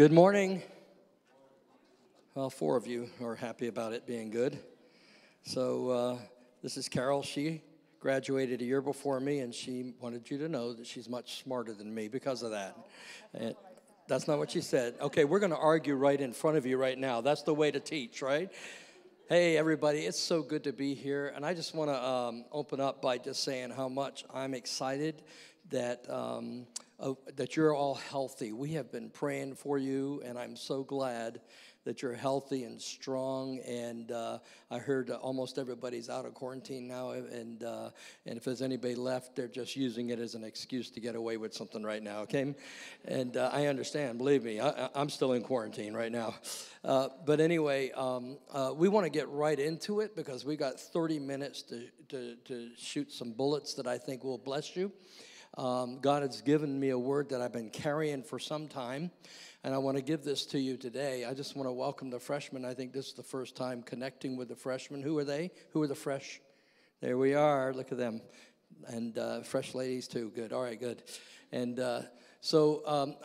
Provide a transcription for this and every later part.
Good morning. Well, four of you are happy about it being good. So, uh, this is Carol. She graduated a year before me, and she wanted you to know that she's much smarter than me because of that. And that's not what she said. Okay, we're going to argue right in front of you right now. That's the way to teach, right? Hey, everybody, it's so good to be here. And I just want to um, open up by just saying how much I'm excited that. Um, uh, that you're all healthy. We have been praying for you, and I'm so glad that you're healthy and strong. And uh, I heard almost everybody's out of quarantine now, and uh, and if there's anybody left, they're just using it as an excuse to get away with something right now. Okay, and uh, I understand. Believe me, I, am still in quarantine right now. Uh, but anyway, um, uh, we want to get right into it because we got 30 minutes to, to to shoot some bullets that I think will bless you. Um, God has given me a word that I've been carrying for some time, and I want to give this to you today. I just want to welcome the freshmen. I think this is the first time connecting with the freshmen. Who are they? Who are the fresh? There we are. Look at them. And uh, fresh ladies, too. Good. All right, good. And uh, so, um,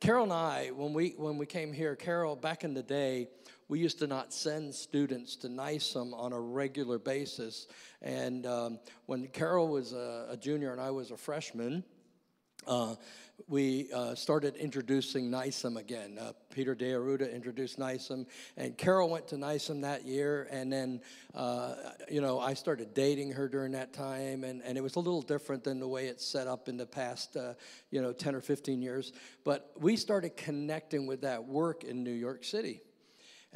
Carol and I, when we, when we came here, Carol, back in the day, we used to not send students to NYSUM on a regular basis. And um, when Carol was a, a, junior and I was a freshman, uh, we uh, started introducing NYSUM again. Uh, Peter DeArruda introduced NYSUM, and Carol went to NYSUM that year. And then, uh, you know, I started dating her during that time, and, and it was a little different than the way it's set up in the past, uh, you know, 10 or 15 years. But we started connecting with that work in New York City.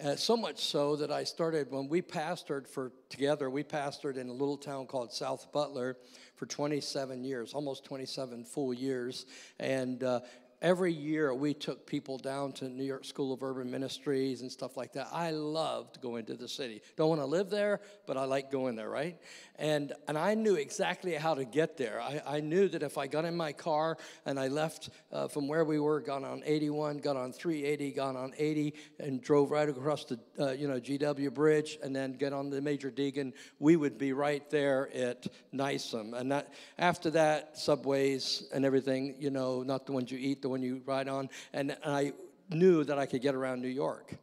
Uh, so much so that I started when we pastored for together. We pastored in a little town called South Butler for 27 years, almost 27 full years, and uh, every year we took people down to New York School of Urban Ministries and stuff like that. I loved going to the city. Don't want to live there, but I like going there, right? And, and I knew exactly how to get there. I, I knew that if I got in my car and I left uh, from where we were, got on 81, got on 380, got on 80, and drove right across the uh, you know GW Bridge, and then get on the Major Deegan, we would be right there at NYSUM. And that, after that, subways and everything, you know, not the ones you eat, the one you ride on, and, and I knew that I could get around New York.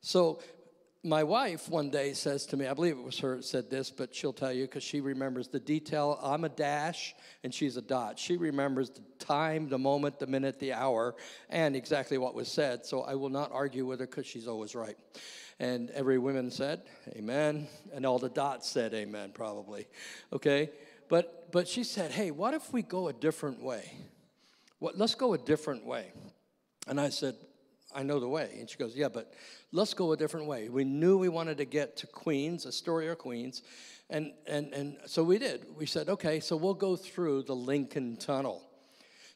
So my wife one day says to me, I believe it was her that said this, but she'll tell you because she remembers the detail. I'm a dash and she's a dot. She remembers the time, the moment, the minute, the hour, and exactly what was said. So I will not argue with her because she's always right. And every woman said, Amen. And all the dots said, Amen, probably. Okay? But, but she said, Hey, what if we go a different way? What, let's go a different way. And I said, I know the way. And she goes, Yeah, but let's go a different way. We knew we wanted to get to Queens, Astoria, Queens. And, and, and so we did. We said, okay, so we'll go through the Lincoln Tunnel.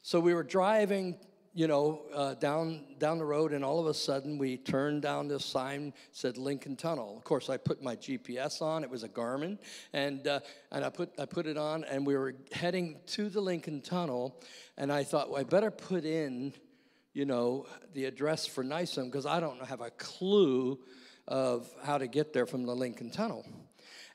So we were driving, you know, uh, down, down the road, and all of a sudden we turned down this sign said Lincoln Tunnel. Of course, I put my GPS on. It was a Garmin, and uh, and I put I put it on, and we were heading to the Lincoln Tunnel, and I thought, well, I better put in you know, the address for NYSUM because I don't have a clue of how to get there from the Lincoln Tunnel.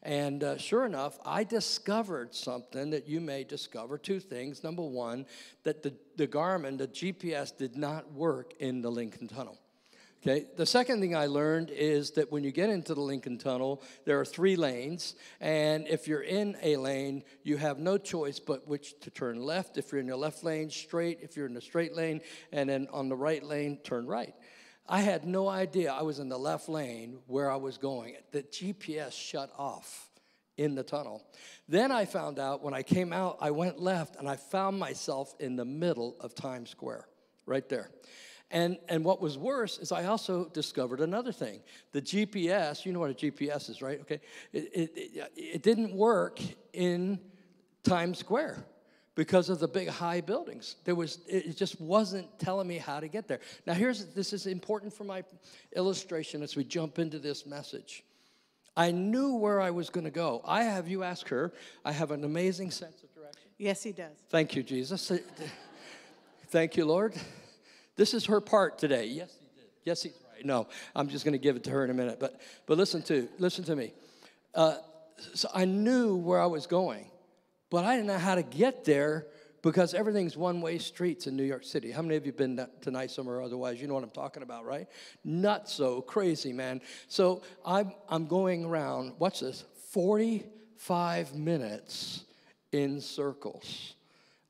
And uh, sure enough, I discovered something that you may discover two things. Number one, that the, the Garmin, the GPS, did not work in the Lincoln Tunnel. Okay, the second thing I learned is that when you get into the Lincoln Tunnel, there are three lanes, and if you're in a lane, you have no choice but which to turn left. If you're in the left lane, straight. If you're in the straight lane, and then on the right lane, turn right. I had no idea I was in the left lane where I was going. The GPS shut off in the tunnel. Then I found out when I came out, I went left, and I found myself in the middle of Times Square, right there. And, and what was worse is I also discovered another thing. The GPS, you know what a GPS is, right? Okay. It, it, it, it didn't work in Times Square because of the big high buildings. There was, it just wasn't telling me how to get there. Now, here's this is important for my illustration as we jump into this message. I knew where I was going to go. I have, you ask her, I have an amazing sense of direction. Yes, he does. Thank you, Jesus. Thank you, Lord. This is her part today. Yes, he did. Yes, he's right. No, I'm just going to give it to her in a minute. But but listen to listen to me. Uh, so I knew where I was going, but I didn't know how to get there because everything's one way streets in New York City. How many of you been tonight somewhere or otherwise? You know what I'm talking about, right? Not so crazy, man. So I'm, I'm going around, watch this, 45 minutes in circles.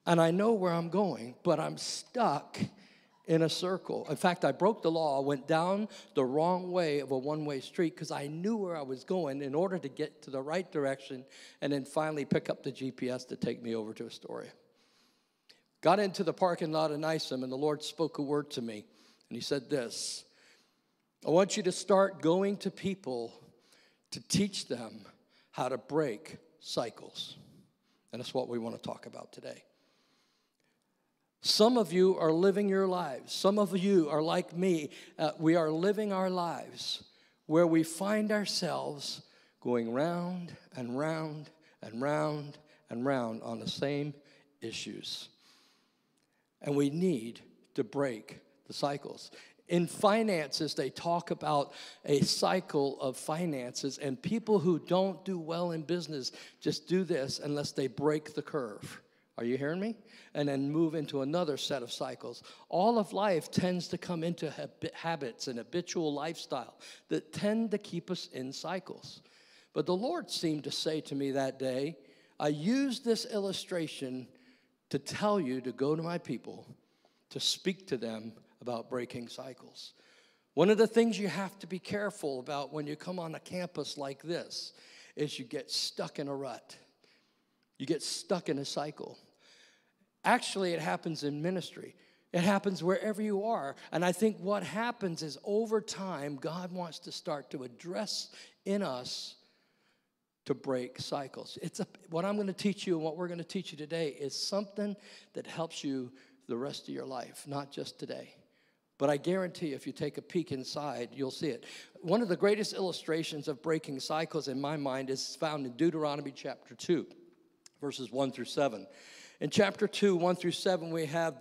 And I know where I'm going, but I'm stuck in a circle. In fact, I broke the law, I went down the wrong way of a one way street because I knew where I was going in order to get to the right direction and then finally pick up the GPS to take me over to Astoria. Got into the parking lot of NYSUM and the Lord spoke a word to me. And He said this I want you to start going to people to teach them how to break cycles. And that's what we want to talk about today. Some of you are living your lives. Some of you are like me. Uh, we are living our lives where we find ourselves going round and round and round and round on the same issues. And we need to break the cycles. In finances, they talk about a cycle of finances, and people who don't do well in business just do this unless they break the curve. Are you hearing me? And then move into another set of cycles. All of life tends to come into habits and habitual lifestyle that tend to keep us in cycles. But the Lord seemed to say to me that day, I use this illustration to tell you to go to my people, to speak to them about breaking cycles. One of the things you have to be careful about when you come on a campus like this is you get stuck in a rut. You get stuck in a cycle. Actually, it happens in ministry. It happens wherever you are. And I think what happens is over time, God wants to start to address in us to break cycles. It's a, what I'm going to teach you and what we're going to teach you today is something that helps you the rest of your life, not just today. But I guarantee if you take a peek inside, you'll see it. One of the greatest illustrations of breaking cycles in my mind is found in Deuteronomy chapter 2, verses 1 through 7. In chapter 2, 1 through 7, we have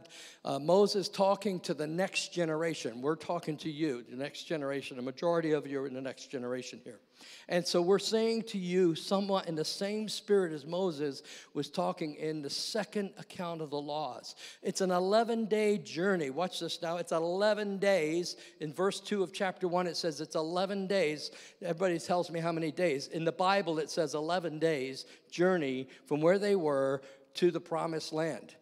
uh, Moses talking to the next generation. We're talking to you, the next generation. A majority of you are in the next generation here. And so we're saying to you, somewhat in the same spirit as Moses was talking in the second account of the laws. It's an 11 day journey. Watch this now. It's 11 days. In verse 2 of chapter 1, it says it's 11 days. Everybody tells me how many days. In the Bible, it says 11 days journey from where they were to the promised land.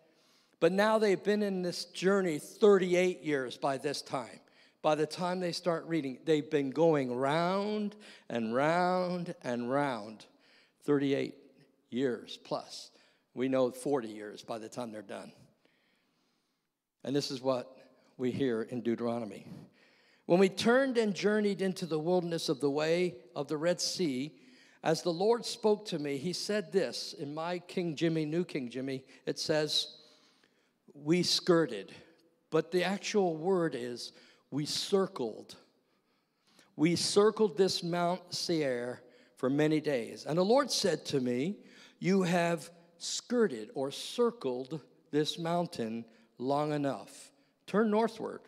But now they've been in this journey 38 years by this time. By the time they start reading, they've been going round and round and round 38 years plus. We know 40 years by the time they're done. And this is what we hear in Deuteronomy. When we turned and journeyed into the wilderness of the way of the Red Sea, as the Lord spoke to me, He said this in my King Jimmy, New King Jimmy, it says, We skirted. But the actual word is, we circled. We circled this Mount Seir for many days. And the Lord said to me, You have skirted or circled this mountain long enough. Turn northward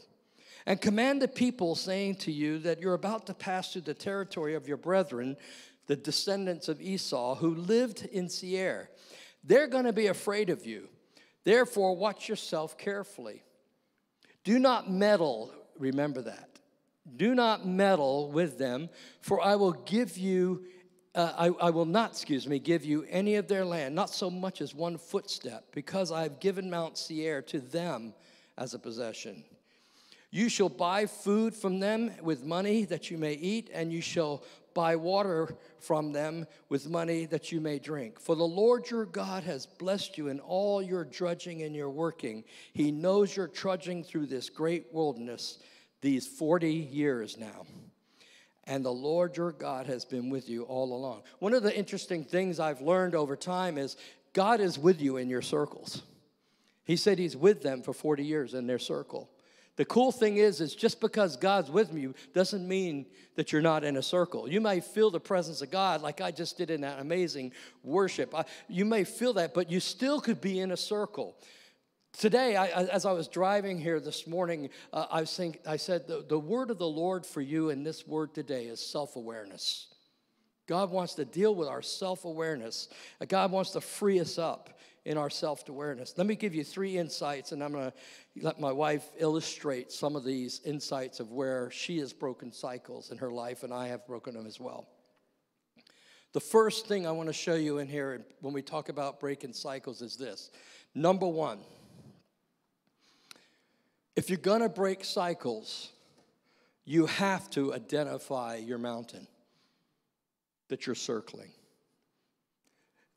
and command the people, saying to you that you're about to pass through the territory of your brethren the descendants of Esau who lived in Seir. They're going to be afraid of you. Therefore, watch yourself carefully. Do not meddle, remember that. Do not meddle with them, for I will give you, uh, I, I will not, excuse me, give you any of their land, not so much as one footstep, because I have given Mount Seir to them as a possession. You shall buy food from them with money that you may eat, and you shall buy water from them with money that you may drink. For the Lord your God has blessed you in all your drudging and your working. He knows you're trudging through this great wilderness these 40 years now. And the Lord your God has been with you all along. One of the interesting things I've learned over time is God is with you in your circles. He said he's with them for 40 years in their circle. The cool thing is, is just because God's with you doesn't mean that you're not in a circle. You may feel the presence of God like I just did in that amazing worship. I, you may feel that, but you still could be in a circle. Today, I, as I was driving here this morning, uh, I, think, I said, the, the word of the Lord for you in this word today is self awareness. God wants to deal with our self awareness. God wants to free us up in our self awareness. Let me give you three insights, and I'm going to let my wife illustrate some of these insights of where she has broken cycles in her life, and I have broken them as well. The first thing I want to show you in here when we talk about breaking cycles is this. Number one, if you're going to break cycles, you have to identify your mountain that you're circling.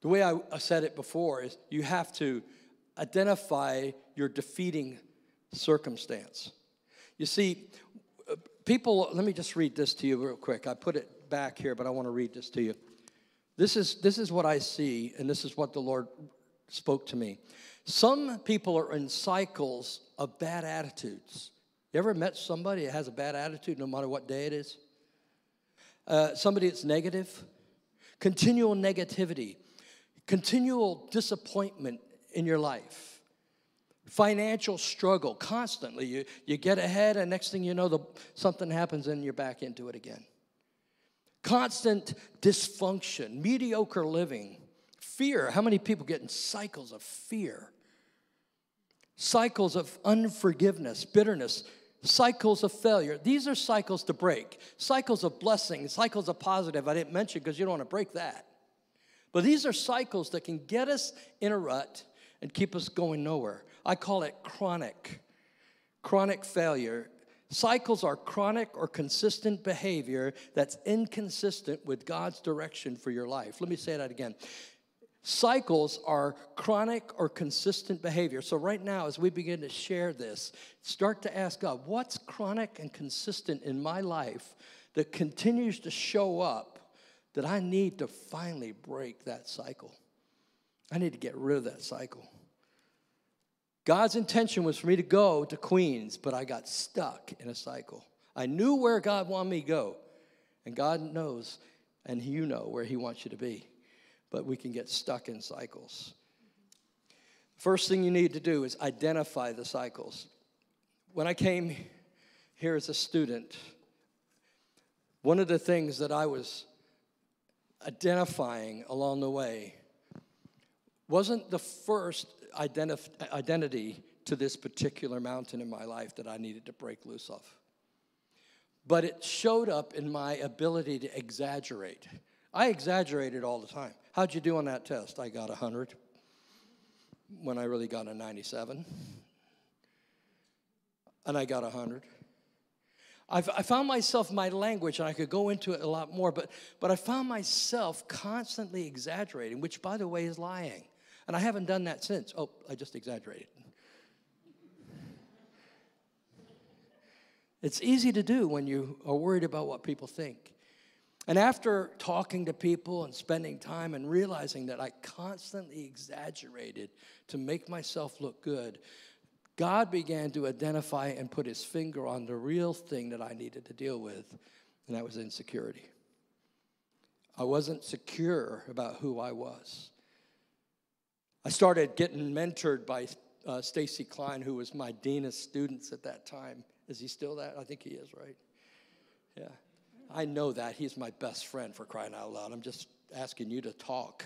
The way I said it before is you have to identify your defeating circumstance. You see, people, let me just read this to you real quick. I put it back here, but I want to read this to you. This is, this is what I see, and this is what the Lord spoke to me. Some people are in cycles of bad attitudes. You ever met somebody that has a bad attitude no matter what day it is? Uh, somebody that's negative? Continual negativity continual disappointment in your life, financial struggle constantly. You, you get ahead, and next thing you know, the, something happens and you're back into it again. Constant dysfunction, mediocre living, fear. How many people get in cycles of fear? Cycles of unforgiveness, bitterness, cycles of failure. These are cycles to break. Cycles of blessing, cycles of positive. I didn't mention because you don't want to break that. But these are cycles that can get us in a rut and keep us going nowhere. I call it chronic. Chronic failure. Cycles are chronic or consistent behavior that's inconsistent with God's direction for your life. Let me say that again. Cycles are chronic or consistent behavior. So, right now, as we begin to share this, start to ask God, what's chronic and consistent in my life that continues to show up that I need to finally break that cycle. I need to get rid of that cycle. God's intention was for me to go to Queens, but I got stuck in a cycle. I knew where God wanted me to go, and God knows, and you know where He wants you to be. But we can get stuck in cycles. First thing you need to do is identify the cycles. When I came here as a student, one of the things that I was identifying along the way wasn't the first identif- identity to this particular mountain in my life that I needed to break loose of. But it showed up in my ability to exaggerate. I exaggerated all the time. How'd you do on that test? I got 100 when I really got a 97. And I got 100. I've, I found myself, my language, and I could go into it a lot more, but, but I found myself constantly exaggerating, which, by the way, is lying. And I haven't done that since. Oh, I just exaggerated. It's easy to do when you are worried about what people think. And after talking to people and spending time and realizing that I constantly exaggerated to make myself look good, God began to identify and put his finger on the real thing that I needed to deal with, and that was insecurity. I wasn't secure about who I was. I started getting mentored by uh, Stacy Klein, who was my dean of students at that time. Is he still that? I think he is, right? Yeah. I know that. He's my best friend for crying out loud. I'm just asking you to talk.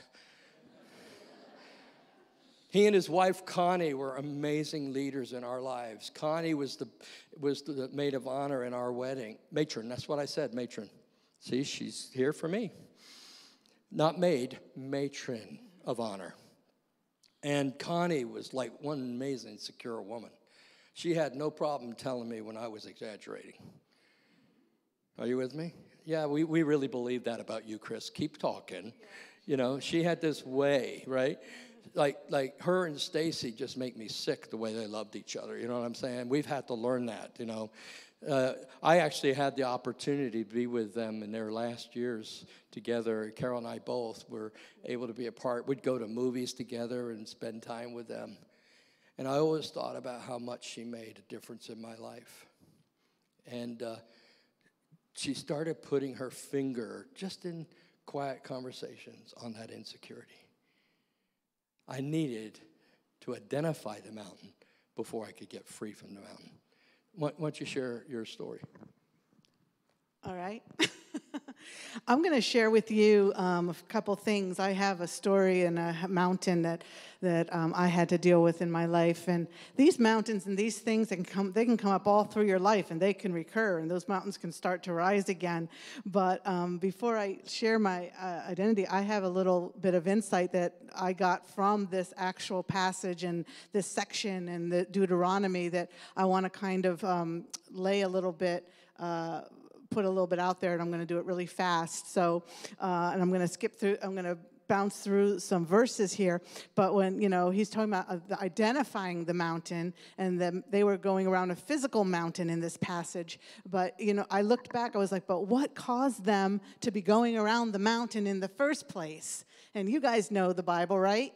He and his wife Connie were amazing leaders in our lives. Connie was the was the maid of honor in our wedding. Matron, that's what I said, matron. See, she's here for me. Not maid, matron of honor. And Connie was like one amazing, secure woman. She had no problem telling me when I was exaggerating. Are you with me? Yeah, we, we really believe that about you, Chris. Keep talking. You know, she had this way, right? Like like her and Stacy just make me sick the way they loved each other. You know what I'm saying? We've had to learn that. You know, uh, I actually had the opportunity to be with them in their last years together. Carol and I both were able to be a part. We'd go to movies together and spend time with them. And I always thought about how much she made a difference in my life. And uh, she started putting her finger just in quiet conversations on that insecurity. I needed to identify the mountain before I could get free from the mountain. Why, don't you share your story? All right. I'm going to share with you um, a couple things. I have a story in a mountain that that um, I had to deal with in my life, and these mountains and these things can come they can come up all through your life, and they can recur, and those mountains can start to rise again. But um, before I share my uh, identity, I have a little bit of insight that I got from this actual passage and this section in the Deuteronomy that I want to kind of um, lay a little bit. Uh, put a little bit out there, and I'm going to do it really fast. So, uh, and I'm going to skip through. I'm going to bounce through some verses here. But when you know he's talking about uh, identifying the mountain, and the, they were going around a physical mountain in this passage. But you know, I looked back. I was like, but what caused them to be going around the mountain in the first place? And you guys know the Bible, right?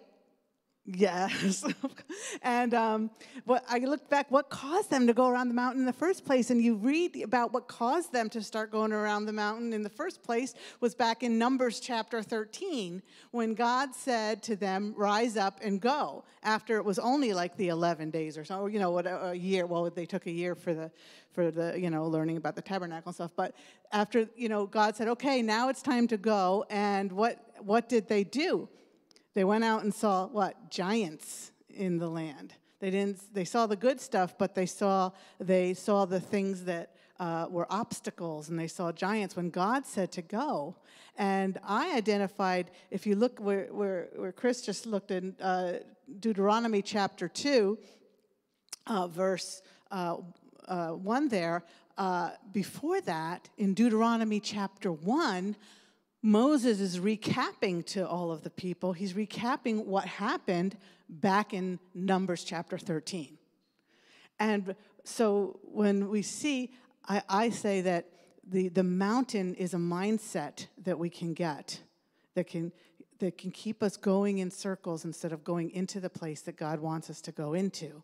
Yes. and um, what, I looked back, what caused them to go around the mountain in the first place? And you read about what caused them to start going around the mountain in the first place was back in Numbers chapter 13, when God said to them, Rise up and go, after it was only like the 11 days or so, you know, what, a year. Well, they took a year for the, for the, you know, learning about the tabernacle and stuff. But after, you know, God said, Okay, now it's time to go. And what, what did they do? They went out and saw what? Giants in the land. They didn't they saw the good stuff, but they saw they saw the things that uh, were obstacles and they saw giants when God said to go. And I identified, if you look where, where, where Chris just looked in uh, Deuteronomy chapter 2, uh, verse uh, uh, 1 there, uh, before that, in Deuteronomy chapter 1, Moses is recapping to all of the people, he's recapping what happened back in Numbers chapter 13. And so when we see, I, I say that the, the mountain is a mindset that we can get that can that can keep us going in circles instead of going into the place that God wants us to go into.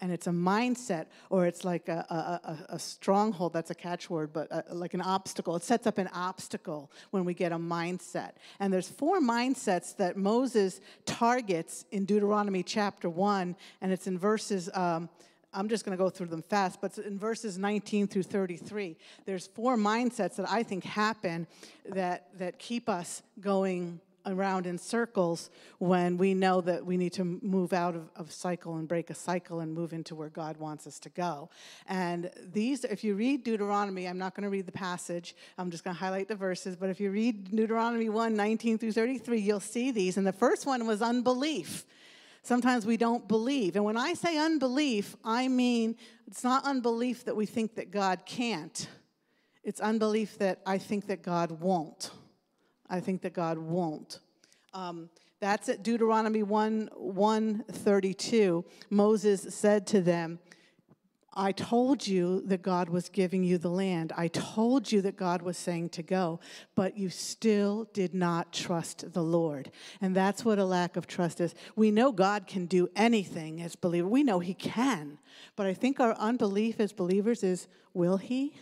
And it's a mindset, or it's like a, a, a, a stronghold, that's a catchword, but a, like an obstacle. It sets up an obstacle when we get a mindset. And there's four mindsets that Moses targets in Deuteronomy chapter 1, and it's in verses. Um, I'm just going to go through them fast, but in verses 19 through 33, there's four mindsets that I think happen that, that keep us going around in circles when we know that we need to move out of, of cycle and break a cycle and move into where God wants us to go. And these, if you read Deuteronomy, I'm not going to read the passage, I'm just going to highlight the verses, but if you read Deuteronomy 1 19 through 33, you'll see these. And the first one was unbelief. Sometimes we don't believe. And when I say unbelief, I mean it's not unbelief that we think that God can't. It's unbelief that I think that God won't. I think that God won't. Um, that's at Deuteronomy 1 132. Moses said to them, I told you that God was giving you the land. I told you that God was saying to go, but you still did not trust the Lord. And that's what a lack of trust is. We know God can do anything as believers. We know He can. But I think our unbelief as believers is will He?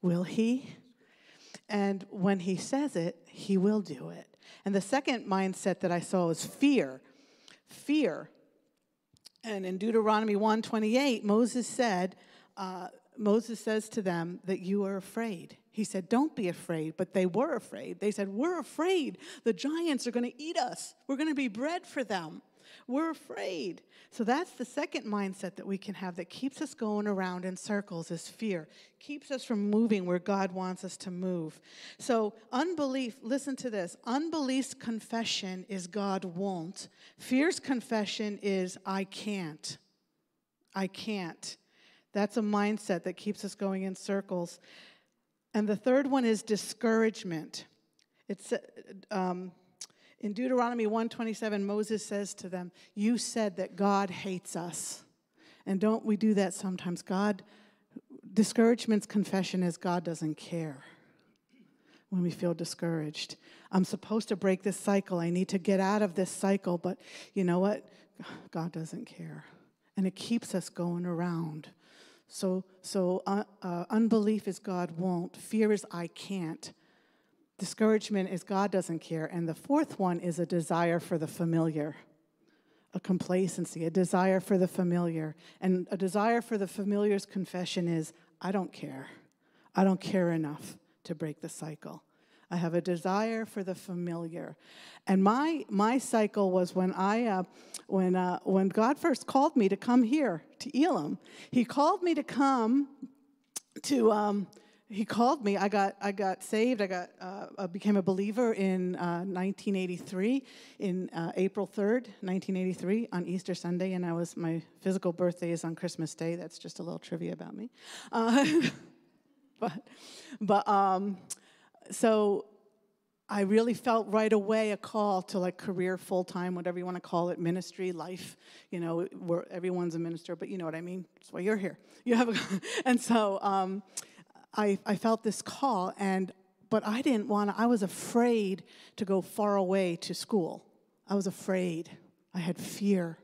Will He? And when he says it, he will do it. And the second mindset that I saw was fear. Fear. And in Deuteronomy 128, Moses said, uh, Moses says to them that you are afraid. He said, Don't be afraid. But they were afraid. They said, We're afraid. The giants are going to eat us. We're going to be bread for them. We're afraid. So that's the second mindset that we can have that keeps us going around in circles is fear. Keeps us from moving where God wants us to move. So unbelief, listen to this. Unbelief's confession is God won't. Fear's confession is I can't. I can't. That's a mindset that keeps us going in circles. And the third one is discouragement. It's um, in Deuteronomy 127, Moses says to them, You said that God hates us. And don't we do that sometimes? God, discouragement's confession is God doesn't care when we feel discouraged. I'm supposed to break this cycle. I need to get out of this cycle, but you know what? God doesn't care. And it keeps us going around. So, so uh, uh, unbelief is God won't. Fear is I can't. Discouragement is God doesn't care. And the fourth one is a desire for the familiar, a complacency, a desire for the familiar. And a desire for the familiar's confession is I don't care. I don't care enough to break the cycle. I have a desire for the familiar. And my, my cycle was when, I, uh, when, uh, when God first called me to come here to Elim. He called me to come to, um, he called me. I got, I got saved. I, got, uh, I became a believer in 1983, uh, in uh, April 3rd, 1983, on Easter Sunday. And I was, my physical birthday is on Christmas Day. That's just a little trivia about me. Uh, but, but, um, so I really felt right away a call to like career, full time, whatever you want to call it, ministry, life. You know, everyone's a minister, but you know what I mean. That's why you're here. You have, a, and so um, I I felt this call, and but I didn't want to. I was afraid to go far away to school. I was afraid. I had fear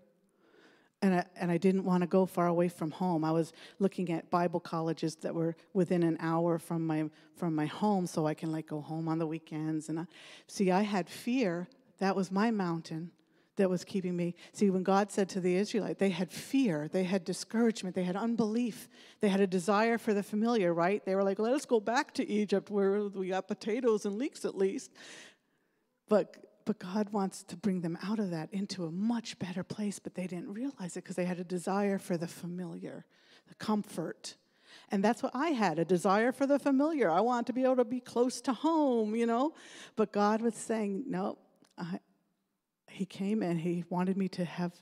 and I, and I didn't want to go far away from home. I was looking at Bible colleges that were within an hour from my from my home, so I can like go home on the weekends. And I, see, I had fear. That was my mountain that was keeping me. See, when God said to the Israelite, they had fear, they had discouragement, they had unbelief, they had a desire for the familiar. Right? They were like, "Let us go back to Egypt, where we got potatoes and leeks at least." But but God wants to bring them out of that into a much better place, but they didn't realize it because they had a desire for the familiar, the comfort. And that's what I had a desire for the familiar. I want to be able to be close to home, you know? But God was saying, no, I, He came and He wanted me to have,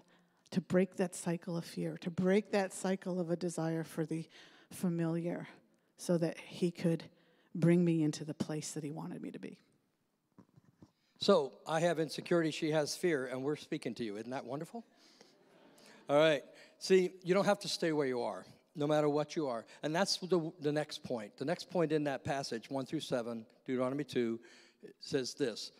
to break that cycle of fear, to break that cycle of a desire for the familiar so that He could bring me into the place that He wanted me to be. So I have insecurity, she has fear, and we're speaking to you. Isn't that wonderful? All right. See, you don't have to stay where you are, no matter what you are. And that's the, the next point. The next point in that passage, 1 through 7, Deuteronomy 2, says this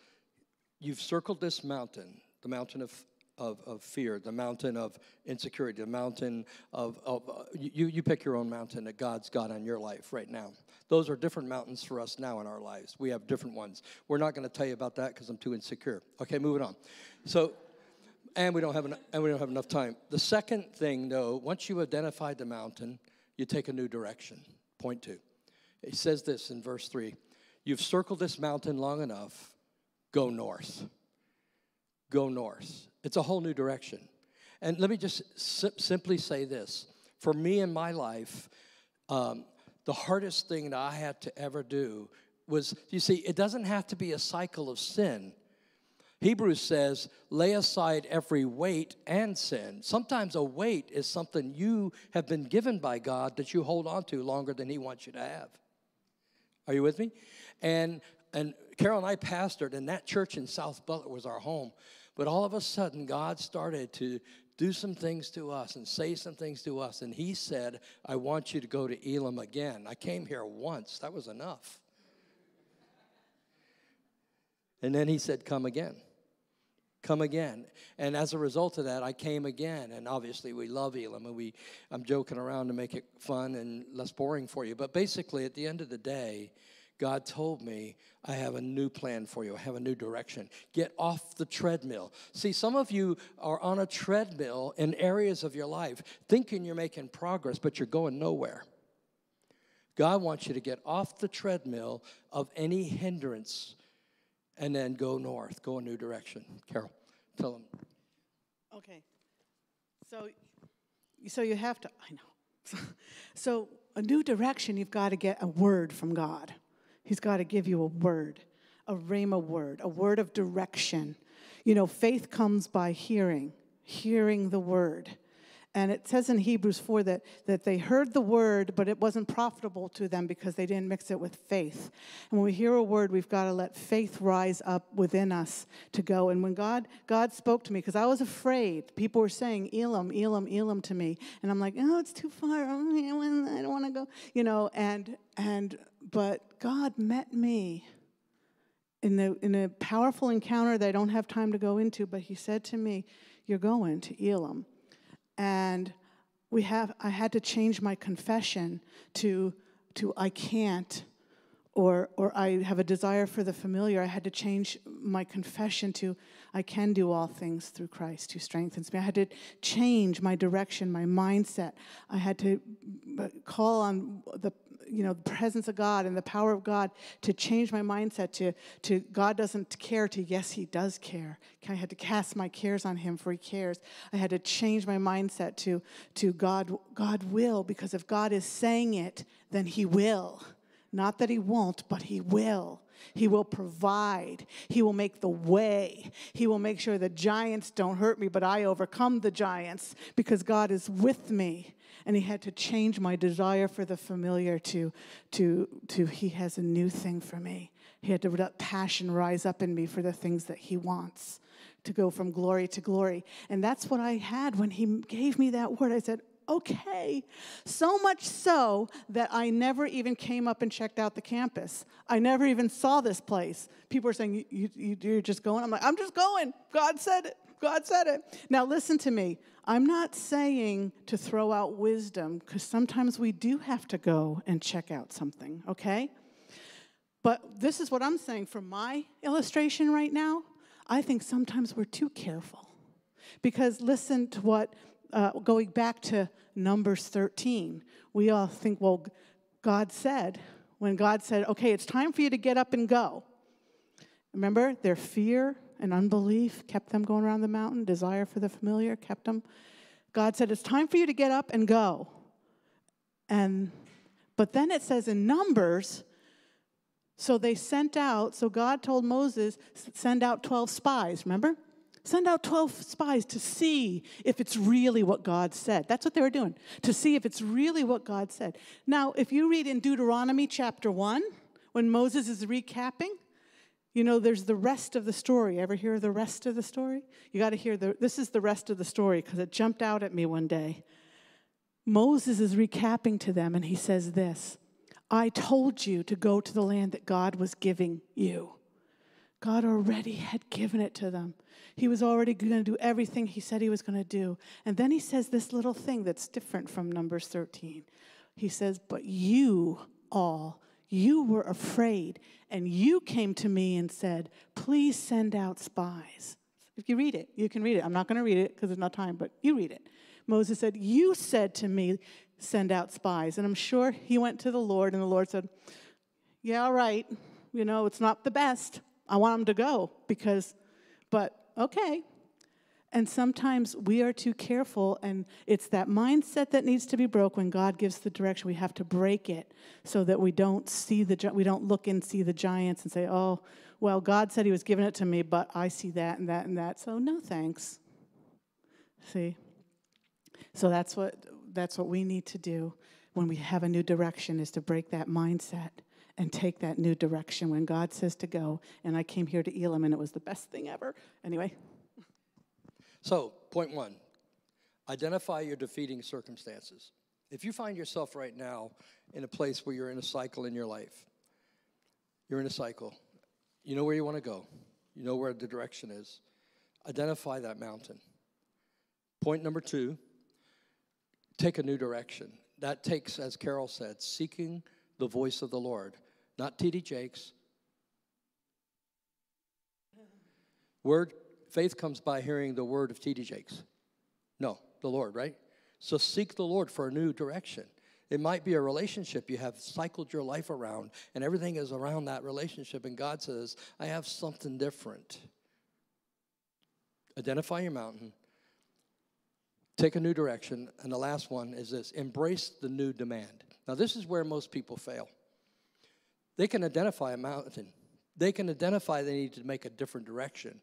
You've circled this mountain, the mountain of of, of fear, the mountain of insecurity, the mountain of, of uh, you, you pick your own mountain that God's got on your life right now. Those are different mountains for us now in our lives. We have different ones. We're not going to tell you about that because I'm too insecure. Okay, moving on. So, and we don't have enough, and we don't have enough time. The second thing, though, once you identified the mountain, you take a new direction. Point two. It says this in verse three: You've circled this mountain long enough. Go north. Go north. It's a whole new direction. And let me just sim- simply say this for me in my life, um, the hardest thing that I had to ever do was you see, it doesn't have to be a cycle of sin. Hebrews says, lay aside every weight and sin. Sometimes a weight is something you have been given by God that you hold on to longer than He wants you to have. Are you with me? And and Carol and I pastored, and that church in South Butler was our home. But all of a sudden, God started to do some things to us and say some things to us. And He said, I want you to go to Elim again. I came here once, that was enough. And then He said, Come again. Come again. And as a result of that, I came again. And obviously, we love Elim. And we, I'm joking around to make it fun and less boring for you. But basically, at the end of the day, God told me, I have a new plan for you. I have a new direction. Get off the treadmill. See, some of you are on a treadmill in areas of your life thinking you're making progress, but you're going nowhere. God wants you to get off the treadmill of any hindrance and then go north, go a new direction. Carol, tell them. Okay. So, so you have to, I know. so, a new direction, you've got to get a word from God. He's got to give you a word, a rhema word, a word of direction. You know, faith comes by hearing, hearing the word. And it says in Hebrews 4 that, that they heard the word, but it wasn't profitable to them because they didn't mix it with faith. And when we hear a word, we've got to let faith rise up within us to go. And when God, God spoke to me, because I was afraid, people were saying, Elim, Elim, Elim to me. And I'm like, oh, it's too far. Oh, I don't want to go. You know, and, and, but God met me in, the, in a powerful encounter that I don't have time to go into, but He said to me, You're going to Elim and we have I had to change my confession to to I can't or or I have a desire for the familiar. I had to change my confession to I can do all things through Christ who strengthens me. I had to change my direction, my mindset. I had to uh, call on the you know, the presence of God and the power of God to change my mindset to, to God doesn't care to yes, He does care. I had to cast my cares on Him for He cares. I had to change my mindset to, to God, God will, because if God is saying it, then He will. Not that He won't, but He will. He will provide. He will make the way. He will make sure the giants don't hurt me, but I overcome the giants because God is with me. And he had to change my desire for the familiar to, to, to he has a new thing for me. He had to let passion rise up in me for the things that he wants to go from glory to glory. And that's what I had when he gave me that word. I said, okay. So much so that I never even came up and checked out the campus. I never even saw this place. People are saying, you, you, You're just going? I'm like, I'm just going. God said it. God said it. Now, listen to me. I'm not saying to throw out wisdom because sometimes we do have to go and check out something, okay? But this is what I'm saying for my illustration right now. I think sometimes we're too careful. Because listen to what uh, going back to Numbers 13, we all think, well, God said, when God said, okay, it's time for you to get up and go. Remember, their fear and unbelief kept them going around the mountain, desire for the familiar kept them. God said, it's time for you to get up and go. And but then it says in Numbers, so they sent out, so God told Moses, send out 12 spies, remember? Send out 12 spies to see if it's really what God said. That's what they were doing, to see if it's really what God said. Now, if you read in Deuteronomy chapter 1, when Moses is recapping, you know, there's the rest of the story. Ever hear the rest of the story? You got to hear the, this is the rest of the story because it jumped out at me one day. Moses is recapping to them and he says this I told you to go to the land that God was giving you. God already had given it to them. He was already going to do everything he said he was going to do. And then he says this little thing that's different from Numbers 13. He says, But you all, you were afraid, and you came to me and said, Please send out spies. If you read it, you can read it. I'm not going to read it because there's not time, but you read it. Moses said, You said to me, Send out spies. And I'm sure he went to the Lord, and the Lord said, Yeah, all right. You know, it's not the best I want them to go because, but okay. And sometimes we are too careful, and it's that mindset that needs to be broke when God gives the direction. We have to break it so that we don't see the we don't look and see the giants and say, "Oh, well, God said He was giving it to me, but I see that and that and that, so no thanks." See, so that's what that's what we need to do when we have a new direction is to break that mindset and take that new direction when God says to go. And I came here to Elim, and it was the best thing ever. Anyway. So, point one identify your defeating circumstances. If you find yourself right now in a place where you're in a cycle in your life, you're in a cycle, you know where you want to go, you know where the direction is, identify that mountain. Point number two take a new direction. That takes, as Carol said, seeking the voice of the Lord not T.D. Jakes. Word, faith comes by hearing the word of T.D. Jakes. No, the Lord, right? So seek the Lord for a new direction. It might be a relationship you have cycled your life around, and everything is around that relationship, and God says, I have something different. Identify your mountain, take a new direction, and the last one is this embrace the new demand. Now, this is where most people fail. They can identify a mountain. They can identify they need to make a different direction.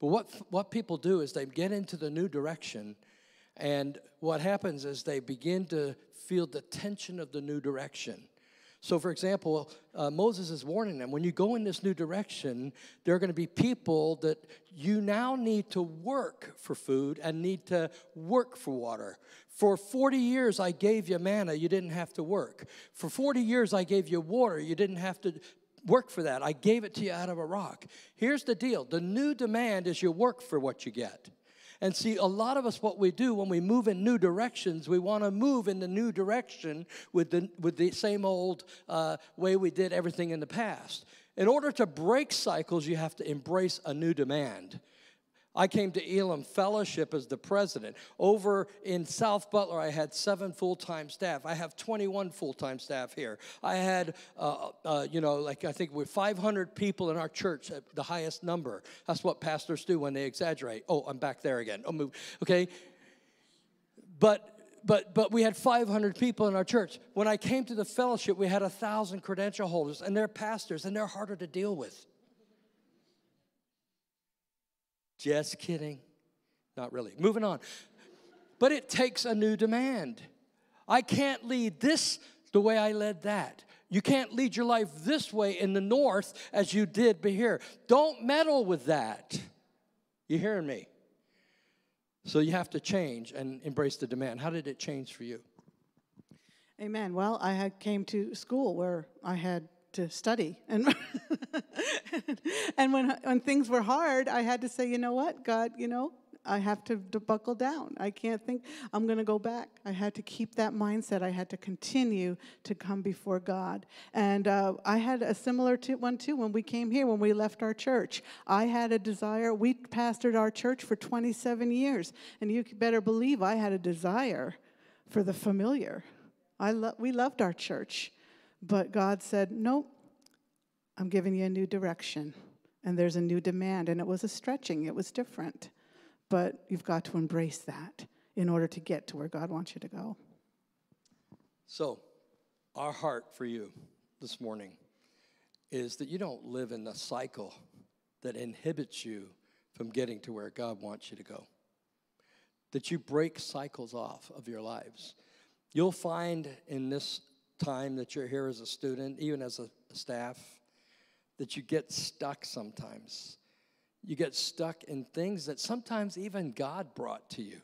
But what, what people do is they get into the new direction, and what happens is they begin to feel the tension of the new direction. So, for example, uh, Moses is warning them when you go in this new direction, there are going to be people that you now need to work for food and need to work for water. For 40 years, I gave you manna, you didn't have to work. For 40 years, I gave you water, you didn't have to work for that. I gave it to you out of a rock. Here's the deal the new demand is you work for what you get. And see, a lot of us, what we do when we move in new directions, we want to move in the new direction with the, with the same old uh, way we did everything in the past. In order to break cycles, you have to embrace a new demand. I came to Elim Fellowship as the president. Over in South Butler, I had seven full time staff. I have 21 full time staff here. I had, uh, uh, you know, like I think we're 500 people in our church, the highest number. That's what pastors do when they exaggerate. Oh, I'm back there again. Oh, okay. But but but we had 500 people in our church. When I came to the fellowship, we had a thousand credential holders, and they're pastors, and they're harder to deal with. Just kidding. Not really. Moving on. But it takes a new demand. I can't lead this the way I led that. You can't lead your life this way in the north as you did be here. Don't meddle with that. You hearing me? So you have to change and embrace the demand. How did it change for you? Amen. Well, I came to school where I had to study. And, and when, when things were hard, I had to say, you know what, God, you know, I have to, buckle down. I can't think I'm going to go back. I had to keep that mindset. I had to continue to come before God. And uh, I had a similar to one too when we came here, when we left our church. I had a desire. We pastored our church for 27 years. And you better believe I had a desire for the familiar. I lo- we loved our church. But God said, Nope, I'm giving you a new direction. And there's a new demand. And it was a stretching, it was different. But you've got to embrace that in order to get to where God wants you to go. So, our heart for you this morning is that you don't live in the cycle that inhibits you from getting to where God wants you to go. That you break cycles off of your lives. You'll find in this time that you're here as a student, even as a, staff, that you get stuck sometimes. You get stuck in things that sometimes even God brought to you.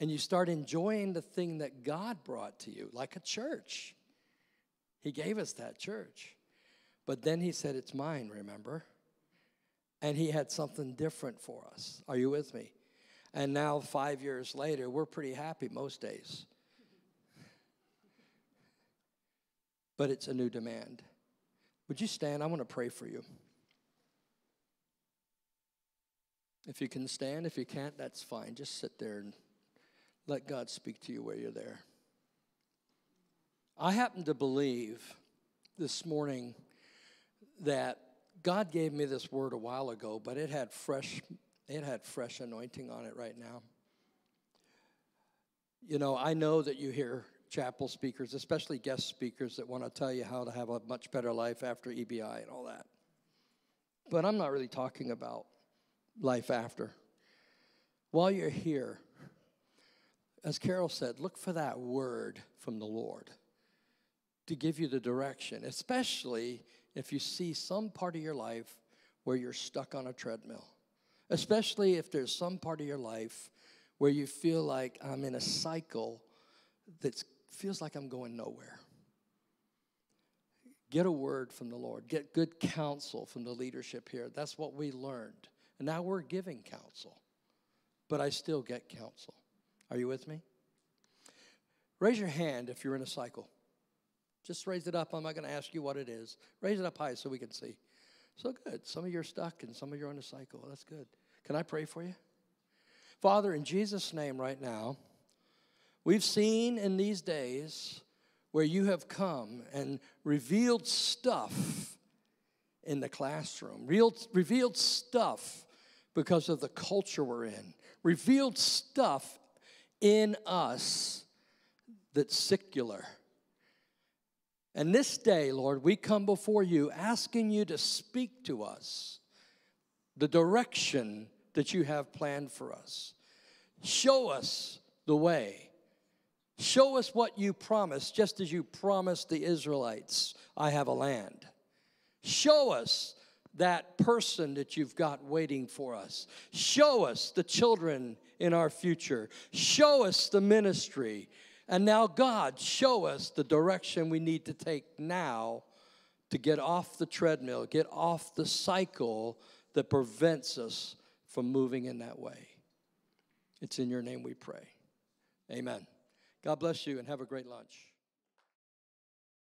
And you start enjoying the thing that God brought to you, like a church. He gave us that church. But then He said, It's mine, remember? And He had something different for us. Are you with me? And now, five years later, we're pretty happy most days. but it's a new demand. Would you stand? I want to pray for you. If you can stand, if you can't, that's fine. Just sit there and let God speak to you where you're there. I happen to believe this morning that God gave me this word a while ago, but it had fresh it had fresh anointing on it right now. You know, I know that you hear chapel speakers, especially guest speakers that want to tell you how to have a much better life after EBI and all that. But I'm not really talking about life after. While you're here, as Carol said, look for that word from the Lord to give you the direction, especially if you see some part of your life where you're stuck on a treadmill, especially if there's some part of your life where you feel like I'm in a cycle that's feels like I'm going nowhere. Get a word from the Lord. Get good counsel from the leadership here. That's what we learned. And now we're giving counsel. But I still get counsel. Are you with me? Raise your hand if you're in a cycle. Just raise it up. I'm not going to ask you what it is. Raise it up high so we can see. So good. Some of you are stuck and some of you are on a cycle. That's good. Can I pray for you? Father, in Jesus' name right now, We've seen in these days where you have come and revealed stuff in the classroom, real, revealed stuff because of the culture we're in, revealed stuff in us that's secular. And this day, Lord, we come before you asking you to speak to us the direction that you have planned for us. Show us the way. Show us what you promised, just as you promised the Israelites, I have a land. Show us that person that you've got waiting for us. Show us the children in our future. Show us the ministry. And now, God, show us the direction we need to take now to get off the treadmill, get off the cycle that prevents us from moving in that way. It's in your name we pray. Amen. God bless you and have a great lunch.